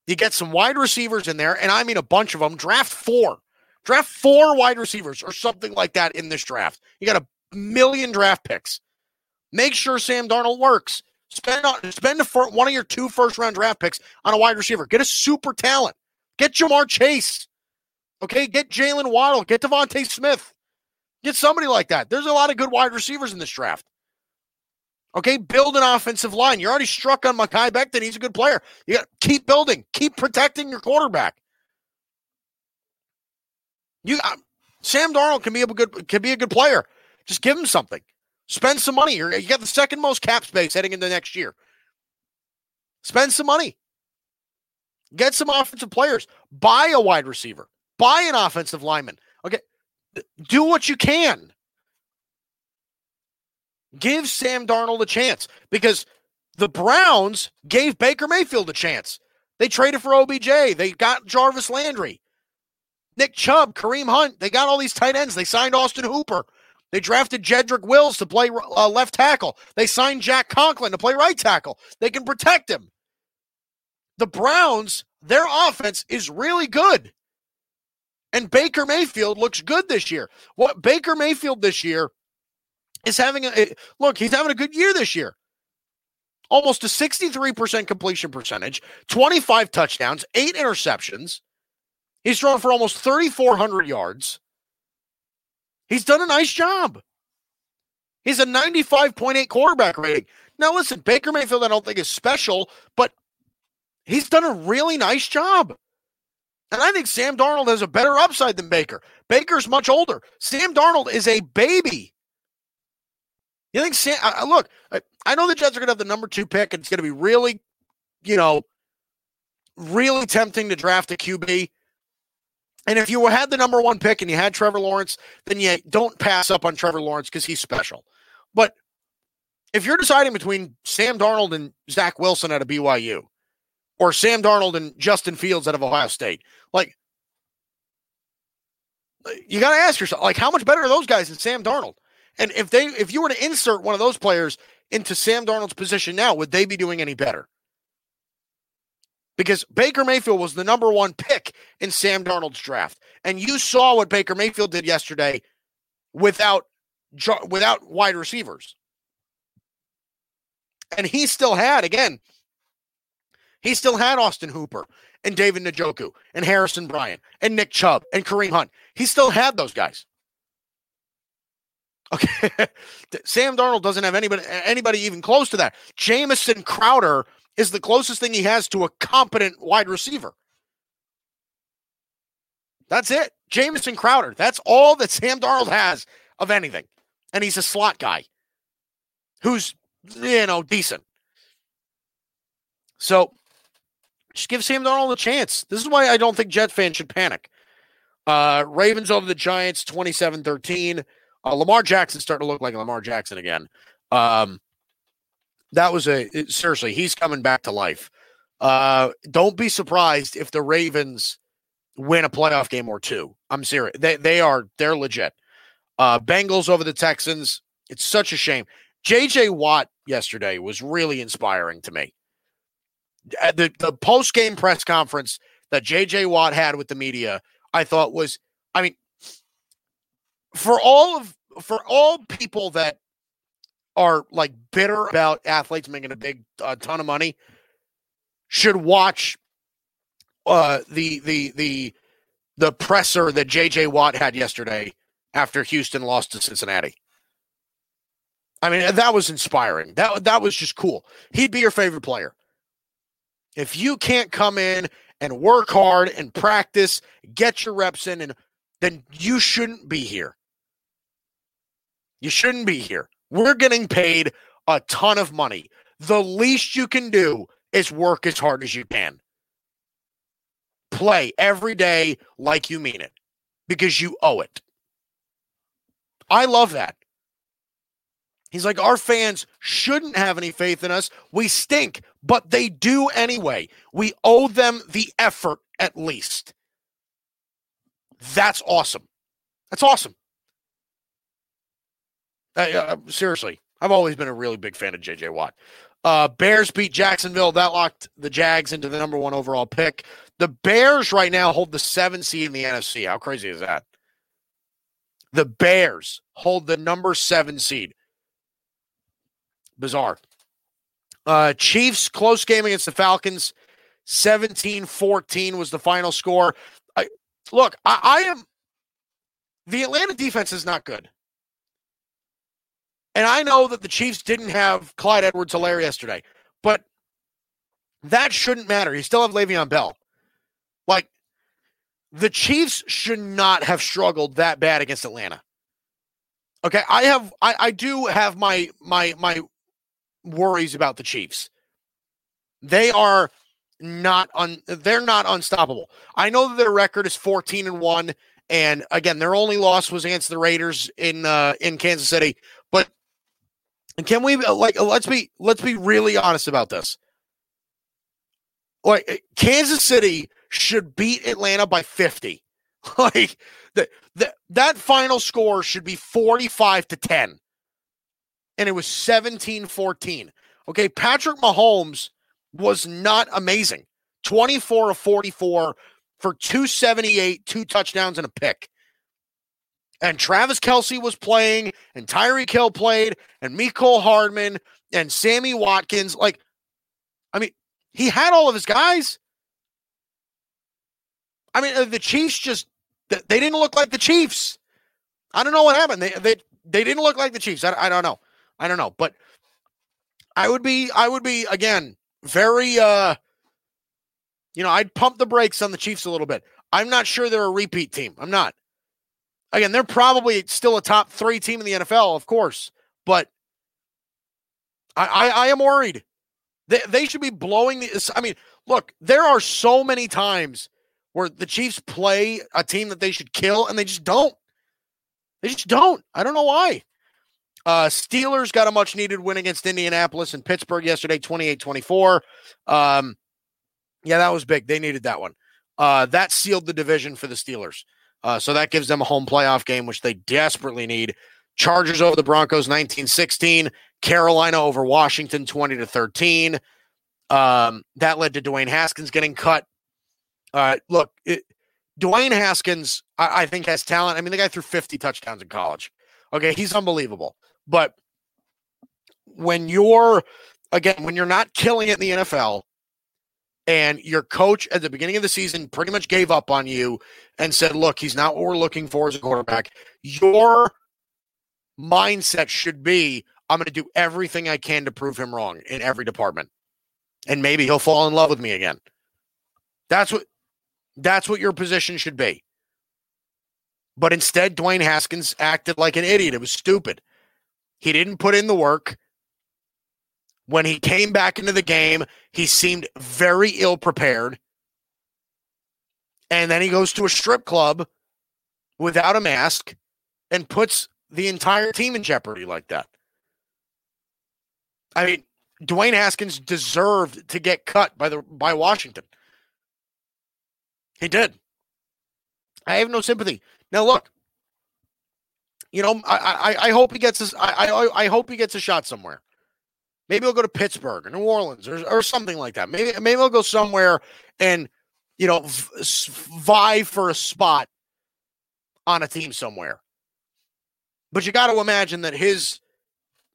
You get some wide receivers in there, and I mean a bunch of them. Draft four. Draft four wide receivers or something like that in this draft. You got a million draft picks. Make sure Sam Darnold works. Spend on, spend a, one of your two first round draft picks on a wide receiver. Get a super talent. Get Ja'Marr Chase. Okay, get Jaylen Waddle. Get DeVonta Smith. Get somebody like that. There's a lot of good wide receivers in this draft. Okay, build an offensive line. You're already struck on Mekhi Becton. He's a good player. You got keep building, keep protecting your quarterback. You, uh, Sam Darnold can be a good can be a good player. Just give him something. Spend some money. You're, you got the second most cap space heading into next year. Spend some money. Get some offensive players. Buy a wide receiver. Buy an offensive lineman. Okay, do what you can. Give Sam Darnold a chance because the Browns gave Baker Mayfield a chance. They traded for OBJ. They got Jarvis Landry, Nick Chubb, Kareem Hunt. They got all these tight ends. They signed Austin Hooper. They drafted Jedrick Wills to play uh, left tackle. They signed Jack Conklin to play right tackle. They can protect him. The Browns, their offense is really good. And Baker Mayfield looks good this year. What Baker Mayfield this year is having a eh, look, he's having a good year this year. Almost a 63% completion percentage, 25 touchdowns, eight interceptions. He's thrown for almost 3,400 yards. He's done a nice job. He's a 95.8 quarterback rating. Now, listen, Baker Mayfield, I don't think is special, but he's done a really nice job. And I think Sam Darnold has a better upside than Baker. Baker's much older. Sam Darnold is a baby. You think Sam? I, look, I, I know the Jets are going to have the number two pick, and it's going to be really, you know, really tempting to draft a QB. And if you had the number one pick and you had Trevor Lawrence, then you don't pass up on Trevor Lawrence because he's special. But if you're deciding between Sam Darnold and Zach Wilson at a BYU, or Sam Darnold and Justin Fields out of Ohio State, like you got to ask yourself, like, how much better are those guys than Sam Darnold? And if they, if you were to insert one of those players into Sam Darnold's position now, would they be doing any better? because Baker Mayfield was the number one pick in Sam Darnold's draft. And you saw what Baker Mayfield did yesterday without without wide receivers. And he still had, again, he still had Austin Hooper and David Njoku and Harrison Bryant and Nick Chubb and Kareem Hunt. He still had those guys. Okay. Sam Darnold doesn't have anybody anybody even close to that. Jamison Crowder is the closest thing he has to a competent wide receiver. That's it. Jamison Crowder. That's all that Sam Darnold has of anything. And he's a slot guy who's, you know, decent. So just give Sam Darnold a chance. This is why I don't think Jet fans should panic. Uh, Ravens over the Giants 27 13. Uh, Lamar Jackson starting to look like Lamar Jackson again. Um, that was a seriously, he's coming back to life. Uh, don't be surprised if the Ravens win a playoff game or two. I'm serious. They they are they're legit. Uh, Bengals over the Texans. It's such a shame. JJ Watt yesterday was really inspiring to me. The the post game press conference that JJ Watt had with the media, I thought was, I mean, for all of for all people that are like bitter about athletes making a big uh, ton of money should watch uh, the the the the presser that JJ Watt had yesterday after Houston lost to Cincinnati. I mean, that was inspiring. That that was just cool. He'd be your favorite player. If you can't come in and work hard and practice, get your reps in, and then you shouldn't be here. You shouldn't be here. We're getting paid a ton of money. The least you can do is work as hard as you can. Play every day like you mean it because you owe it. I love that. He's like, our fans shouldn't have any faith in us. We stink, but they do anyway. We owe them the effort at least. That's awesome. That's awesome. Uh, uh, seriously, I've always been a really big fan of JJ Watt. Uh, Bears beat Jacksonville. That locked the Jags into the number one overall pick. The Bears right now hold the seven seed in the NFC. How crazy is that? The Bears hold the number seven seed. Bizarre. Uh, Chiefs close game against the Falcons. 17 14 was the final score. I, look, I, I am. The Atlanta defense is not good. And I know that the Chiefs didn't have Clyde Edwards Helaire yesterday, but that shouldn't matter. You still have Le'Veon Bell. Like, the Chiefs should not have struggled that bad against Atlanta. Okay, I have I, I do have my my my worries about the Chiefs. They are not un they're not unstoppable. I know that their record is 14 and 1 and again their only loss was against the Raiders in uh in Kansas City, and can we uh, like uh, let's be let's be really honest about this. Like uh, Kansas City should beat Atlanta by 50. like the, that final score should be 45 to 10. And it was 17-14. Okay, Patrick Mahomes was not amazing. 24 of 44 for 278, two touchdowns and a pick and Travis Kelce was playing, and Tyreek Hill played, and Mecole Hardman and Sammy Watkins. Like, I mean, he had all of his guys. I mean, uh, the Chiefs just they didn't look like the Chiefs. I don't know what happened. They they they didn't look like the Chiefs. I, I don't know. I don't know. But I would be I would be again very uh you know, I'd pump the brakes on the Chiefs a little bit. I'm not sure they're a repeat team. I'm not. Again, they're probably still a top three team in the NFL, of course, but I, I, I am worried. They, they should be blowing the. I mean, look, there are so many times where the Chiefs play a team that they should kill and they just don't. They just don't. I don't know why. Uh, Steelers got a much needed win against Indianapolis and Pittsburgh yesterday, 28 24. Um, yeah, that was big. They needed that one. Uh, that sealed the division for the Steelers. Uh, so that gives them a home playoff game, which they desperately need. Chargers over the Broncos 19 16. Carolina over Washington 20 to 13. Um, that led to Dwayne Haskins getting cut. Uh, look, it, Dwayne Haskins, I, I think, has talent. I mean, the guy threw 50 touchdowns in college. Okay, he's unbelievable. But when you're, again, when you're not killing it in the NFL, and your coach at the beginning of the season pretty much gave up on you and said, look, he's not what we're looking for as a quarterback, your mindset should be I'm going to do everything I can to prove him wrong in every department. And maybe he'll fall in love with me again. That's what that's what your position should be. But instead, Dwayne Haskins acted like an idiot. It was stupid. He didn't put in the work. When he came back into the game, he seemed very ill prepared. And then he goes to a strip club without a mask and puts the entire team in jeopardy like that. I mean, Dwayne Haskins deserved to get cut by the by Washington. He did. I have no sympathy. Now look, you know, I I, I hope he gets his I, I I hope he gets a shot somewhere. Maybe he'll go to Pittsburgh or New Orleans or, or something like that. Maybe maybe he'll go somewhere and you know vie for a spot on a team somewhere. But you got to imagine that his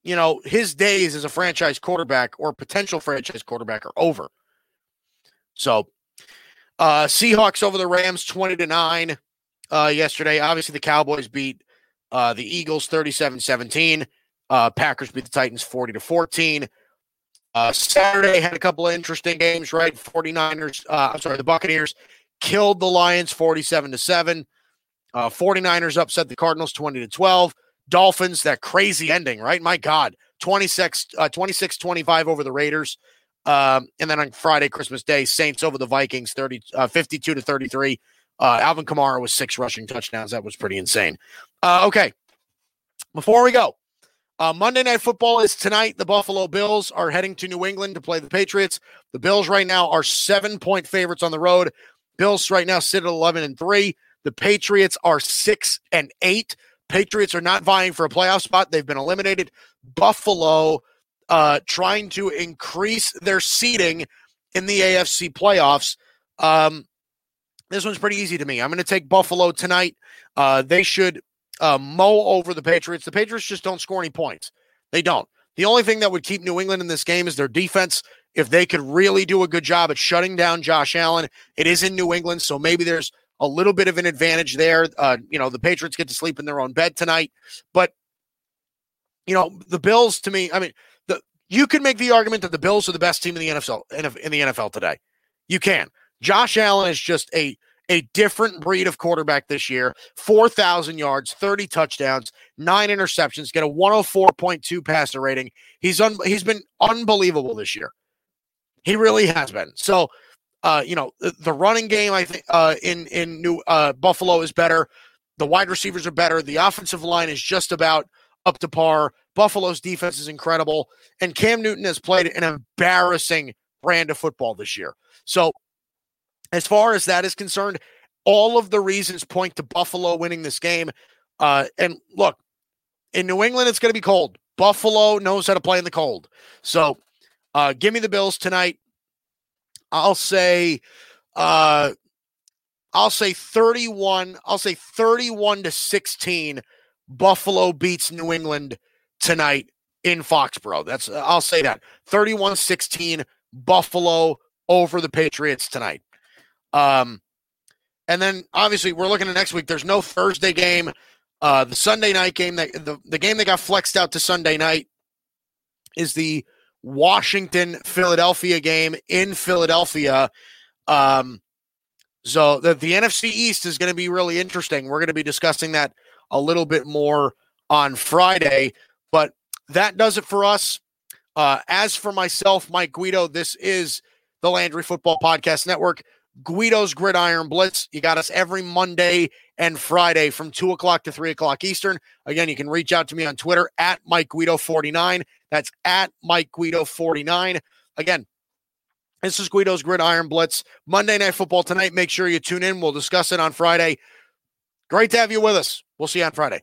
you know his days as a franchise quarterback or potential franchise quarterback are over. So, uh Seahawks over the Rams 20 to 9 uh yesterday. Obviously the Cowboys beat uh the Eagles 37-17. Uh, Packers beat the Titans 40 to 14. Uh, Saturday had a couple of interesting games, right? 49ers, uh, I'm sorry, the Buccaneers killed the Lions 47 to 7. Uh, 49ers upset the Cardinals 20 to 12. Dolphins, that crazy ending, right? My God, 26 uh, 26 25 over the Raiders. Um, and then on Friday, Christmas Day, Saints over the Vikings 30, uh, 52 to 33. Uh, Alvin Kamara was six rushing touchdowns. That was pretty insane. Uh, okay. Before we go, uh, Monday Night Football is tonight. The Buffalo Bills are heading to New England to play the Patriots. The Bills right now are seven point favorites on the road. Bills right now sit at 11 and three. The Patriots are six and eight. Patriots are not vying for a playoff spot. They've been eliminated. Buffalo uh, trying to increase their seeding in the AFC playoffs. Um, this one's pretty easy to me. I'm going to take Buffalo tonight. Uh, they should uh, mow over the Patriots. The Patriots just don't score any points. They don't. The only thing that would keep New England in this game is their defense. If they could really do a good job at shutting down Josh Allen, it is in New England, so maybe there's a little bit of an advantage there. Uh, you know, the Patriots get to sleep in their own bed tonight, but you know, the Bills to me, I mean, the you can make the argument that the Bills are the best team in the NFL in the NFL today. You can. Josh Allen is just a a different breed of quarterback this year 4,000 yards, 30 touchdowns, nine interceptions, get a 104.2 passer rating. He's un- he's been unbelievable this year. He really has been. So, uh, you know, the, the running game, I think, uh, in, in New uh, Buffalo is better. The wide receivers are better. The offensive line is just about up to par. Buffalo's defense is incredible. And Cam Newton has played an embarrassing brand of football this year. So as far as that is concerned, all of the reasons point to Buffalo winning this game. Uh, and look, in New England, it's going to be cold. Buffalo knows how to play in the cold. So uh, give me the Bills tonight. I'll say, uh, I'll say 31. I'll say 31 to 16. Buffalo beats New England tonight in Foxborough. That's I'll say that 31 16 Buffalo over the Patriots tonight. Um, and then obviously we're looking at next week. There's no Thursday game. Uh, the Sunday night game that the, the game that got flexed out to Sunday night is the Washington Philadelphia game in Philadelphia. Um, so the, the NFC East is going to be really interesting. We're going to be discussing that a little bit more on Friday, but that does it for us. Uh, as for myself, Mike Guido, this is the Landry Football Podcast Network. Guido's Gridiron Blitz. You got us every Monday and Friday from 2 o'clock to 3 o'clock Eastern. Again, you can reach out to me on Twitter at Mike Guido49. That's at Mike Guido49. Again, this is Guido's Gridiron Blitz. Monday Night Football tonight. Make sure you tune in. We'll discuss it on Friday. Great to have you with us. We'll see you on Friday.